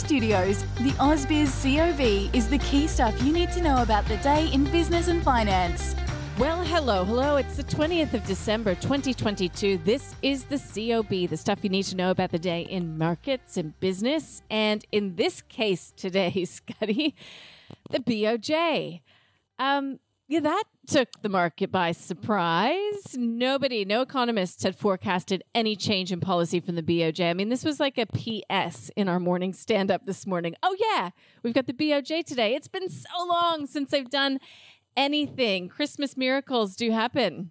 Studios, the AusBiz COB is the key stuff you need to know about the day in business and finance. Well, hello, hello. It's the 20th of December, 2022. This is the COB, the stuff you need to know about the day in markets and business. And in this case today, Scotty, the BOJ. Um, yeah, that took the market by surprise. Nobody, no economists had forecasted any change in policy from the BOJ. I mean, this was like a PS in our morning stand up this morning. Oh, yeah, we've got the BOJ today. It's been so long since they've done anything. Christmas miracles do happen.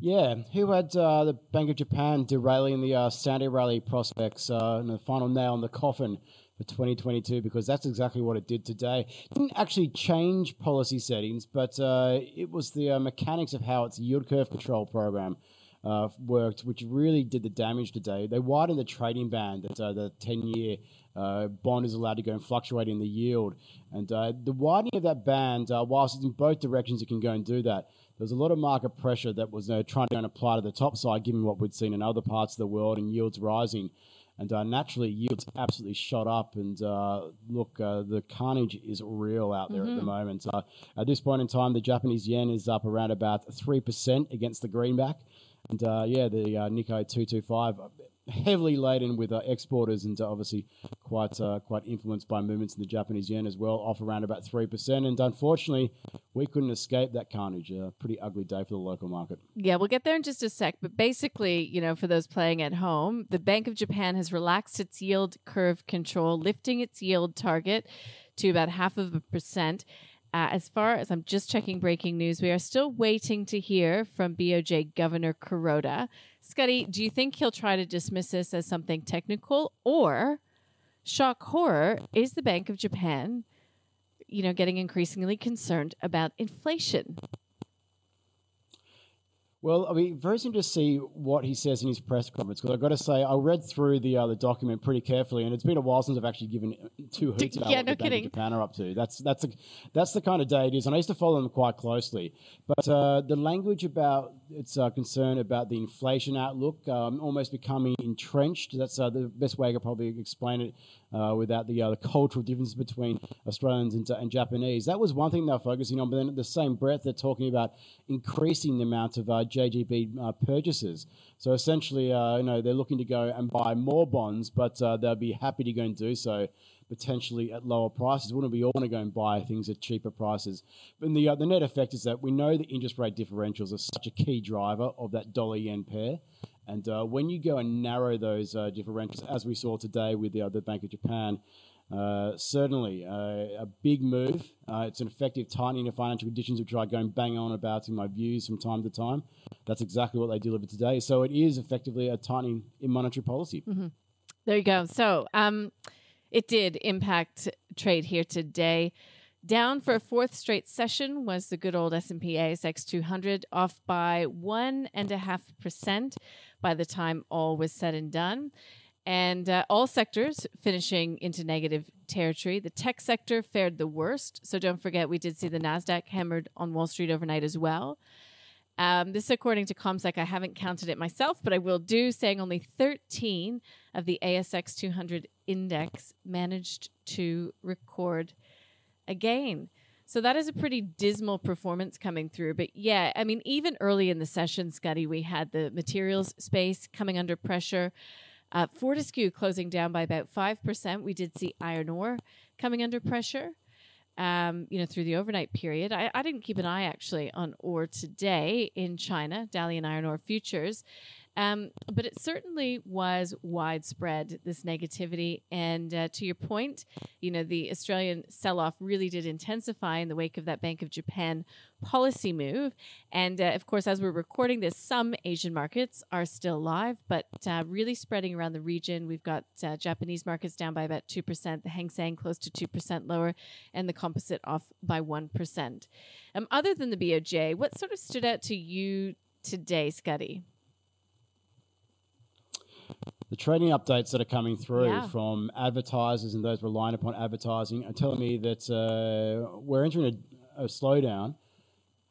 Yeah, who had uh, the Bank of Japan derailing the uh, Santa Rally prospects uh, and the final nail in the coffin for 2022 because that's exactly what it did today. It didn't actually change policy settings, but uh, it was the uh, mechanics of how its yield curve control program uh, worked, which really did the damage today. They widened the trading band that uh, the 10 year uh, bond is allowed to go and fluctuate in the yield. And uh, the widening of that band, whilst it's in both directions, it can go and do that. There was a lot of market pressure that was uh, trying to apply to the top side, given what we'd seen in other parts of the world and yields rising. And uh, naturally, yields absolutely shot up. And uh, look, the carnage is real out there mm-hmm. at the mm-hmm. moment. at this point in time, the Japanese yen is up around about 3% against the greenback. And yeah, the Nikkei 225 heavily laden with uh, exporters and obviously quite uh, quite influenced by movements in the Japanese yen as well, off around about three percent. And unfortunately, we couldn't escape that carnage. A pretty ugly day for the local market. Yeah, we'll get there in just a sec. But basically, you know, for those playing at home, the Bank of Japan has relaxed its yield curve control, lifting its yield target to about half of a percent. Uh, as far as I'm just checking breaking news, we are still waiting to hear from BOJ Governor Kuroda. Scotty, do you think he'll try to dismiss this as something technical or shock horror? Is the Bank of Japan, you know, getting increasingly concerned about inflation? Well, I mean, very interesting to see what he says in his press conference because I've got to say I read through the uh, the document pretty carefully, and it's been a while since I've actually given two hoots about yeah, what no the kidding. Of Japan are up to. That's that's the that's the kind of day it is, and I used to follow them quite closely. But uh, the language about its uh, concern about the inflation outlook um, almost becoming entrenched. That's uh, the best way I could probably explain it uh, without the, uh, the cultural difference between Australians and, and, Japanese. That was one thing they're focusing on, but then at the same breath, they're talking about increasing the amount of uh, JGB uh, purchases. So essentially, uh, you know, they're looking to go and buy more bonds, but uh, they'll be happy to go and do so potentially at lower prices. Wouldn't we all want to go and buy things at cheaper prices? But the, the net effect is that we know the interest rate differentials are such a key driver of that dollar yen pair. And uh, when you go and narrow those uh, differentials, as we saw today with the, uh, Bank of Japan, uh, certainly uh, a big move. Uh, it's an effective tightening of financial conditions, which I go and bang on about in my views from time to time. That's exactly what they delivered today. So it is effectively a tightening in monetary policy. Mm-hmm. There you go. So um, it did impact trade here today. Down for a fourth straight session was the good old S&P ASX 200, off by one and a half percent by the time all was said and done. And uh, all sectors finishing into negative territory. The tech sector fared the worst. So don't forget, we did see the NASDAQ hammered on Wall Street overnight as well. Um, this, according to CommSec, I haven't counted it myself, but I will do, saying only 13 of the ASX 200 index managed to record a gain. So that is a pretty dismal performance coming through. But yeah, I mean, even early in the session, Scotty, we had the materials space coming under pressure. Uh, Fortescue closing down by about 5%. We did see iron ore coming under pressure, um, you know, through the overnight period. I, I, didn't keep an eye actually on ore today in China, Dalian iron ore futures. Um, but it certainly was widespread, this negativity. And uh, to your point, you know, the Australian sell off really did intensify in the wake of that Bank of Japan policy move. And uh, of course, as we're recording this, some Asian markets are still live, but uh, really spreading around the region. We've got uh, Japanese markets down by about 2%, the Hang Seng close to 2% lower, and the composite off by 1%. Um, other than the BOJ, what sort of stood out to you today, Scotty? The trading updates that are coming through Yeah. from advertisers and those relying upon advertising are telling me that uh, we're entering a, a slowdown.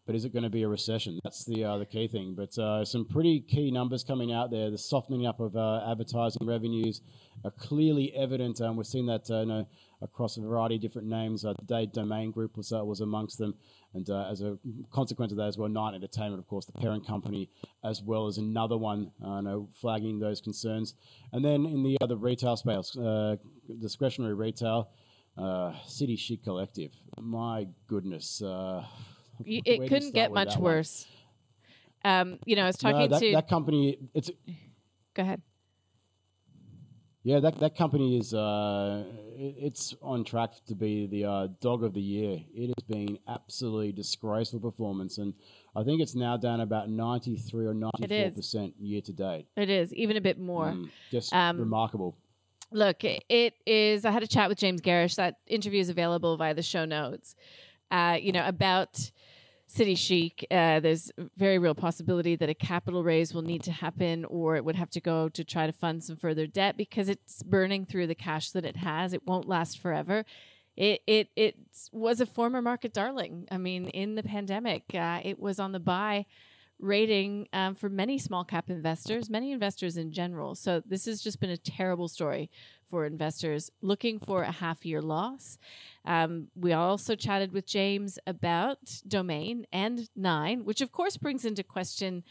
But is it going to be a recession? That's the uh, the key thing. But uh, some pretty key numbers coming out there. The softening up of uh, advertising revenues are clearly evident. Um, we're seeing that uh, you know, across a variety of different names. Uh, Today, Domain Group was uh, was amongst them, and uh, as a consequence of that as well, Nine Entertainment, of course, the parent company, as well as another one, uh, know, flagging those concerns. And then in the other retail space, uh, discretionary retail, uh, City Chic Collective. My goodness. Uh, It couldn't get much worse. Um, you know, I was No, talking that, to. that company. It's go ahead. Yeah, that that company is uh, it's on track to be the uh, dog of the year. It has been absolutely disgraceful performance, and I think it's now down about ninety three or ninety four percent year to date. It is even a bit more. Mm, just Um, remarkable. Look, it is. I had a chat with James Gerrish. That interview is available via the show notes. Uh, you know about City Chic. Uh, there's very real possibility that a capital raise will need to happen, or it would have to go to try to fund some further debt because it's burning through the cash that it has. It won't last forever. It it it was a former market darling. I mean, in the pandemic, uh, it was on the buy rating um, for many small cap investors, many investors in general. So this has just been a terrible story for investors looking for a half year loss. Um, we also chatted with James about Domain and Nine, which of course brings into question.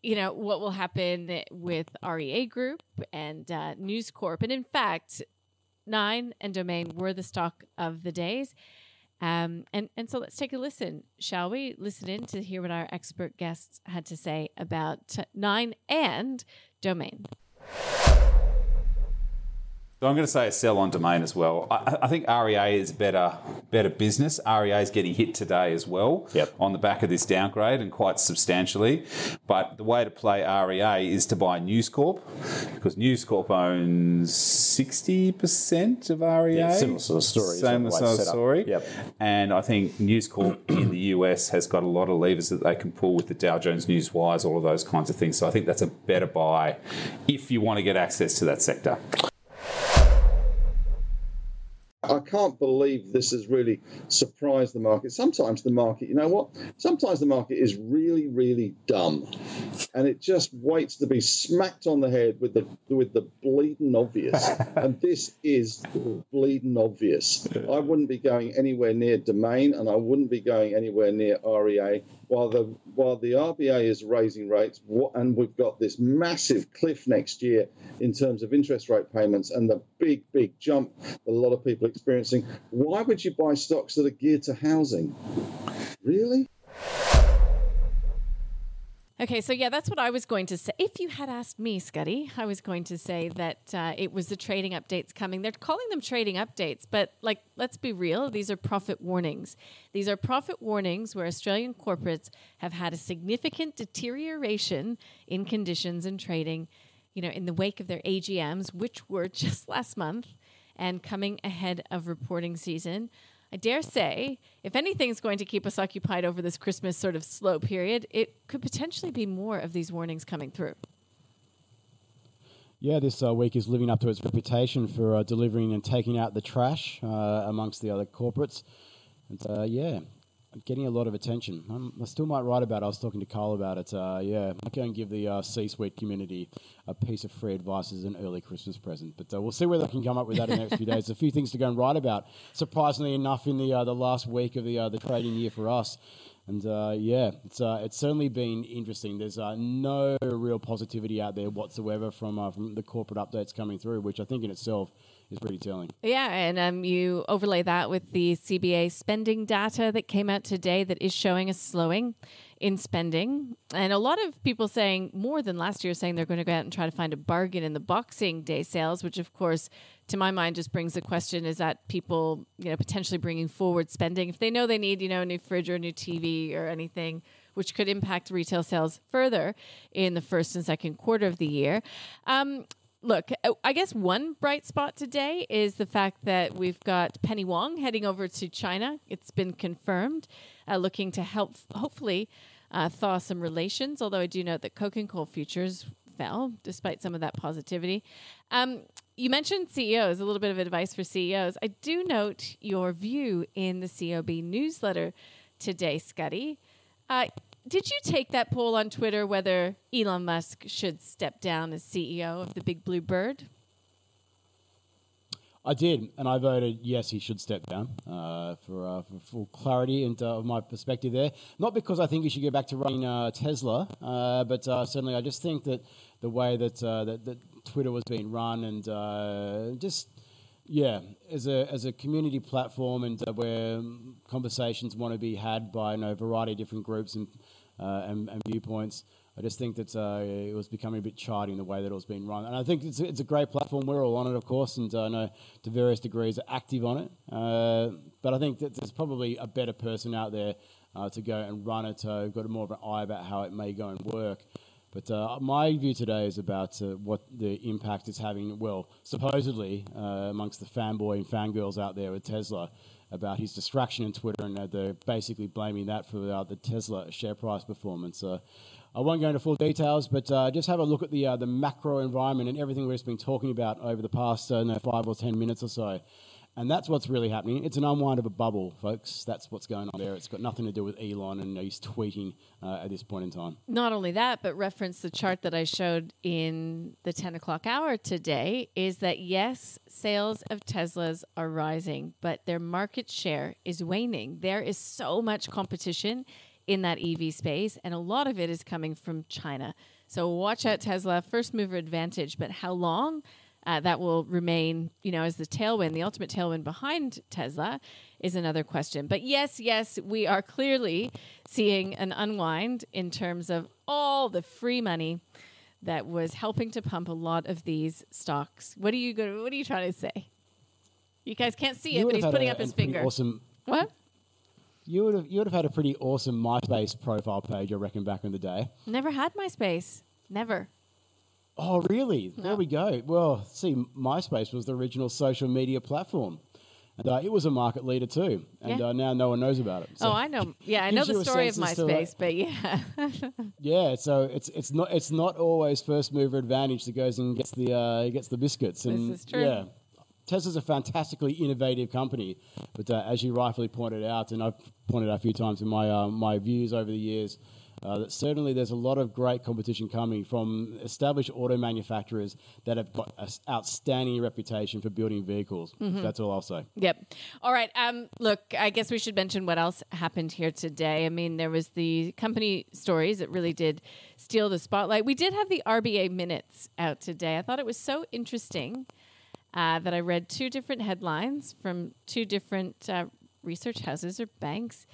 You know what will happen with REA Group and uh, News Corp, and in fact, Nine and Domain were the stock of the days. Um, and, and so let's take a listen, shall we? Listen in to hear what our expert guests had to say about Nine and Domain. So I'm going to say a sell on domain as well. I, I think REA is better, better business. REA is getting hit today as well Yep. on the back of this downgrade and quite substantially. But the way to play REA is to buy News Corp because News Corp owns 60% of REA. Yeah, similar sort of story, Same sort of sort way of set up. story. Yep. And I think News Corp in the US has got a lot of levers that they can pull with the Dow Jones News Wires, all of those kinds of things. So I think that's a better buy if you want to get access to that sector. Can't believe this has really surprised the market. Sometimes the market, you know what? Sometimes the market is really, really dumb, and it just waits to be smacked on the head with the with the bleeding obvious. and this is bleeding obvious. I wouldn't be going anywhere near Domain, and I wouldn't be going anywhere near REA. While the while the RBA is raising rates, and we've got this massive cliff next year in terms of interest rate payments, and the big, big jump that a lot of people are experiencing. Why would you buy stocks that are geared to housing? Really? Okay, so yeah, that's what I was going to say. If you had asked me, Scotty, I was going to say that uh, it was the trading updates coming. They're calling them trading updates, but like, let's be real, these are profit warnings. These are profit warnings where Australian corporates have had a significant deterioration in conditions and trading, you know, in the wake of their AGMs, which were just last month and coming ahead of reporting season. I dare say, if anything's going to keep us occupied over this Christmas sort of slow period, it could potentially be more of these warnings coming through. Yeah, this uh, week is living up to its reputation for uh, delivering and taking out the trash uh, amongst the other corporates. And uh, yeah, getting a lot of attention. Um, I still might write about it. I was talking to Carl about it. Uh, yeah, I go and give the uh, C-suite community a piece of free advice as an early Christmas present. But uh, we'll see whether I can come up with that in the next few days. A few things to go and write about. Surprisingly enough, in the uh, the last week of the uh, the trading year for us. And uh, yeah, it's uh, it's certainly been interesting. There's uh, no real positivity out there whatsoever from uh, from the corporate updates coming through, which I think in itself is pretty telling. Yeah, and um, you overlay that with the CBA spending data that came out today that is showing a slowing in spending. And a lot of people saying more than last year, saying they're going to go out and try to find a bargain in the Boxing Day sales, which of course, to my mind, just brings the question: Is that people, you know, potentially bringing forward spending if they know they need, you know, a new fridge or a new TV or anything? Which could impact retail sales further in the first and second quarter of the year. Um, look, uh, I guess one bright spot today is the fact that we've got Penny Wong heading over to China. It's been confirmed, uh, looking to help, hopefully, uh, thaw some relations. Although I do note that coke and coal futures fell despite some of that positivity. Um, you mentioned CEOs, a little bit of advice for CEOs. I do note your view in the COB newsletter today, Scotty. Uh, did you take that poll on Twitter whether Elon Musk should step down as CEO of the Big Blue Bird? I did, and I voted yes, he should step down uh, for, uh, for full clarity and uh, my perspective there. Not because I think he should go back to running uh, Tesla, uh, but uh, certainly I just think that the way that, that, that Twitter was being run and just yeah, as a as a community platform and where conversations want to be had by you know, a variety of different groups and uh, and, and, viewpoints. I just think that uh, it was becoming a bit charting the way that it was being run. And I think it's, it's a great platform. We're all on it, of course, and I know to various degrees are active on it. Uh, but I think that there's probably a better person out there uh, to go and run it, uh, got more of an eye about how it may go and work. But uh, my view today is about uh, what the impact is having, well, supposedly uh, amongst the fanboy and fangirls out there with Tesla about his distraction in Twitter, and they're basically blaming that for uh, the Tesla share price performance. Uh, I won't go into full details, but uh, just have a look at the uh, the macro environment and everything we've just been talking about over the past uh, five or ten minutes or so. And that's what's really happening. It's an unwind of a bubble, folks. That's what's going on there. It's got nothing to do with Elon and he's tweeting uh, at this point in time. Not only that, but reference the chart that I showed in the 10 o'clock hour today is that yes, sales of Teslas are rising, but their market share is waning. There is so much competition in that EV space, and a lot of it is coming from China. So watch out, Tesla, first mover advantage, but how long? Uh, that will remain, you know, as the tailwind, the ultimate tailwind behind Tesla is another question. But yes, yes, we are clearly seeing an unwind in terms of all the free money that was helping to pump a lot of these stocks. What are you going? What are you trying to say? You guys can't see it, but he's putting a, up his finger. Awesome. What? You would have you would have had a pretty awesome MySpace profile page, I reckon, back in the day. Never had MySpace. Never. Oh, really? No. There we go. Well, see, MySpace was the original social media platform. And uh, it was a market leader too, and yeah. uh, now no one knows about it. So oh, I know. Yeah, I know the story of MySpace, but yeah. yeah, so it's it's not it's not always first mover advantage that goes and gets the uh, gets the biscuits. And this is true. Yeah, Tesla's a fantastically innovative company, but uh, as you rightfully pointed out, and I've pointed out a few times in my uh, my views over the years, uh, that certainly there's a lot of great competition coming from established auto manufacturers that have got an outstanding reputation for building vehicles. Mm-hmm. That's all I'll say. Yep. All right. Um, look, I guess we should mention what else happened here today. I mean, there was the company stories that really did steal the spotlight. We did have the RBA minutes out today. I thought it was so interesting uh, that I read two different headlines from two different uh, research houses or banks.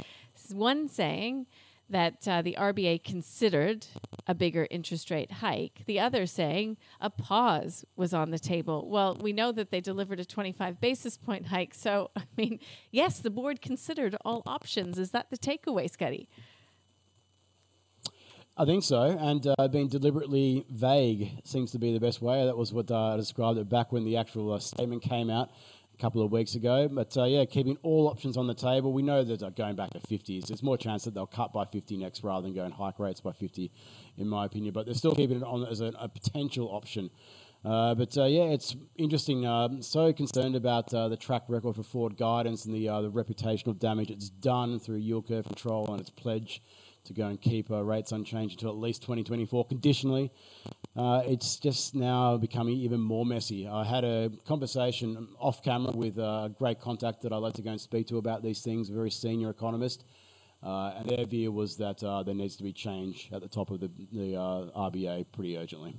One saying that uh, the RBA considered a bigger interest rate hike. The other saying a pause was on the table. Well, we know that they delivered a 25 basis point hike. So, I mean, yes, the board considered all options. Is that the takeaway, Scotty? I think so, and uh, being deliberately vague seems to be the best way. That was what uh, I described it back when the actual uh, statement came out couple of weeks ago. But uh, yeah, keeping all options on the table. We know that going back to 50s, there's more chance that they'll cut by 50 next rather than going hike rates by 50, in my opinion. But they're still keeping it on as a, a potential option. Uh, but uh, yeah, it's interesting. Uh, so concerned about uh, the track record for forward guidance and the, uh, the reputational damage it's done through yield curve control and its pledge to go and keep uh, rates unchanged until at least 2024 conditionally. Uh, it's just now becoming even more messy. I had a conversation off camera with a great contact that I like to go and speak to about these things, a very senior economist. Uh, and their view was that uh, there needs to be change at the top of the, the uh, RBA pretty urgently.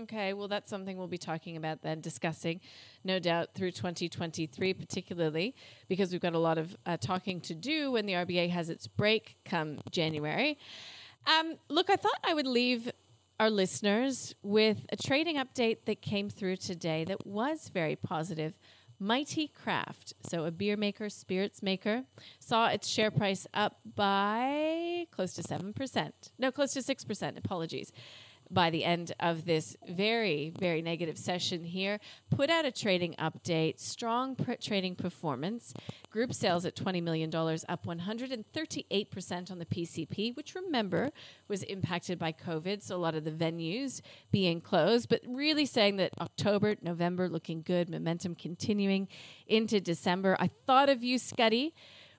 Okay, well, that's something we'll be talking about then, discussing, no doubt, through 2023, particularly because we've got a lot of uh, talking to do when the RBA has its break come January. Um, look, I thought I would leave our listeners with a trading update that came through today that was very positive. Mighty Craft, so a beer maker, spirits maker, saw its share price up by close to 7%. No, close to 6%. Apologies by the end of this very, very negative session here. Put out a trading update, strong pr- trading performance. Group sales at $20 million, up 138% on the PCP, which remember was impacted by COVID. So a lot of the venues being closed, but really saying that October, November looking good, momentum continuing into December. I thought of you, Scotty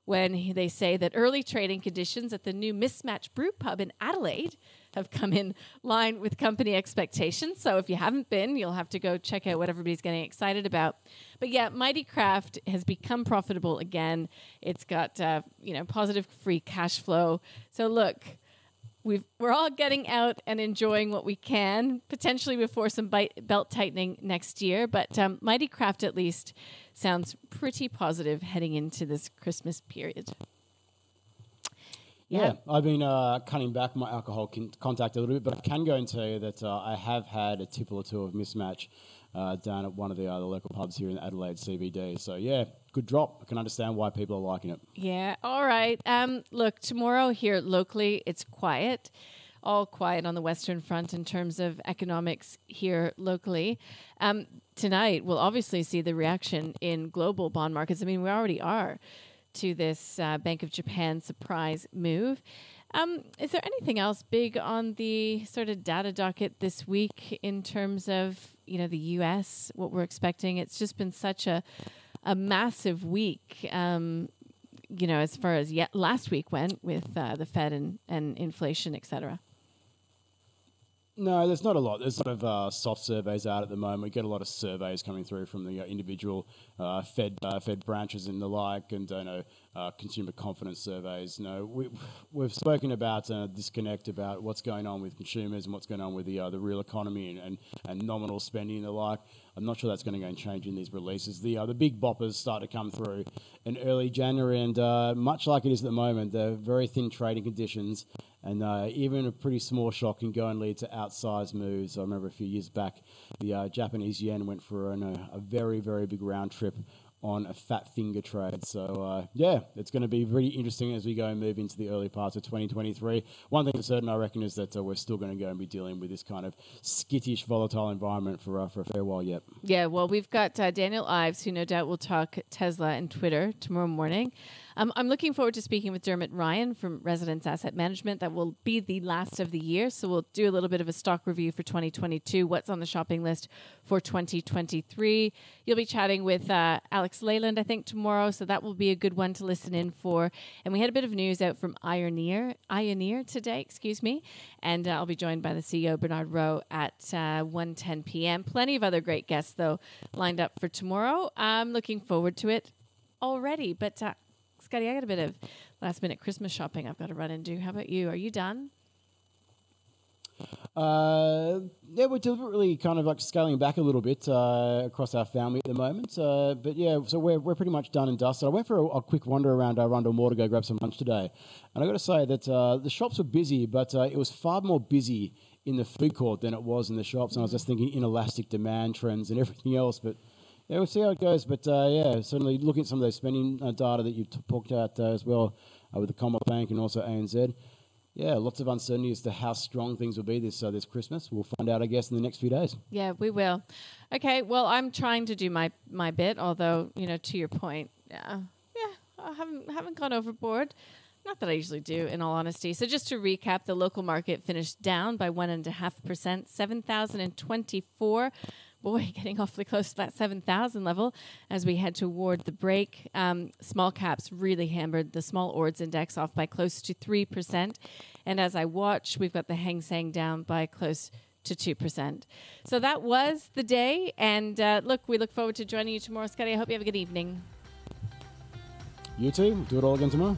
when they say that early trading conditions at the new Mismatch Brew Pub in Adelaide have come in line with company expectations. So if you haven't been, you'll have to go check out what everybody's getting excited about. But yeah, Mighty Craft has become profitable again. It's got uh, you know positive free cash flow. So look. We've, we're all getting out and enjoying what we can, potentially before some bite, belt tightening next year. But um, Mighty Craft, at least, sounds pretty positive heading into this Christmas period. Yeah, I've been uh, cutting back my alcohol con- contact a little bit, but I can go and tell you that uh, I have had a tipple or two of mismatch uh, down at one of the, uh, local pubs here in Adelaide CBD. So yeah, good drop. I can understand why people are liking it. Yeah. All right. Um, look, tomorrow here locally, it's quiet. All quiet on the Western Front in terms of economics here locally. Um, tonight, we'll obviously see the reaction in global bond markets. I mean, we already are to this uh, Bank of Japan surprise move. Um, is there anything else big on the sort of data docket this week in terms of you know the U.S. what we're expecting? It's just been such a a massive week. Um, you know, as far as yet last week went with uh, the Fed and, and inflation, et cetera. No, there's not a lot. There's sort of uh, soft surveys out at the moment. We get a lot of surveys coming through from the uh, individual uh, Fed uh, Fed branches and the like, and uh, know, uh, consumer confidence surveys. No, we, we've spoken about uh, disconnect about what's going on with consumers and what's going on with the uh, the real economy and, and, and nominal spending and the like. I'm not sure that's going to go and change in these releases. The uh, the big boppers start to come through in early January, and uh, much like it is at the moment, they're very thin trading conditions, and uh, even a pretty small shock can go and lead to outsized moves. I remember a few years back, the Japanese yen went for a very very big round trip on a fat finger trade. So uh, yeah, it's going to be very interesting as we go and move into the early parts of 2023. One thing that's certain, I reckon, is that uh, we're still going to go and be dealing with this kind of skittish, volatile environment for uh, for a fair while yet. Yeah, well, we've got uh, Daniel Ives, who no doubt will talk Tesla and Twitter tomorrow morning. Um, I'm looking forward to speaking with Dermot Ryan from Residence Asset Management. That will be the last of the year. So we'll do a little bit of a stock review for 2022, what's on the shopping list for 2023. You'll be chatting with uh, Leyland, I think, tomorrow. So that will be a good one to listen in for. And we had a bit of news out from Ioneer, Ioneer today, excuse me. And uh, I'll be joined by the CEO, Bernard Rowe, at uh, 1.10 p.m. Plenty of other great guests, though, lined up for tomorrow. I'm looking forward to it already. But uh, Scotty, I got a bit of last minute Christmas shopping I've got to run and do. How about you? Are you done? Uh, yeah, we're deliberately kind of like scaling back a little bit uh, across our family at the moment. Uh, but yeah, so we're, we're pretty much done and dusted. I went for a, a quick wander around uh, Rundle Mall to go grab some lunch today. And i got to say that uh, the shops were busy, but uh, it was far more busy in the food court than it was in the shops. And I was just thinking inelastic demand trends and everything else. But yeah, we'll see how it goes. But uh, yeah, certainly looking at some of those spending uh, data that you talked about uh, as well uh, with the Commonwealth Bank and also ANZ. Yeah, lots of uncertainty as to how strong things will be this uh, this Christmas. We'll find out, I guess, in the next few days. Yeah, we will. Okay, well, I'm trying to do my my bit, although you know, to your point, yeah, yeah, I haven't haven't gone overboard. Not that I usually do, in all honesty. So just to recap, the local market finished down by one and a half percent, seven thousand and twenty-four. Boy, getting awfully close to that 7,000 level as we head toward the break. Um, small caps really hammered the small ords index off by close to 3%. And as I watch, we've got the Hang Seng down by close to 2%. So that was the day. And uh, look, we look forward to joining you tomorrow, Scotty. I hope you have a good evening. You too. Do it all again tomorrow.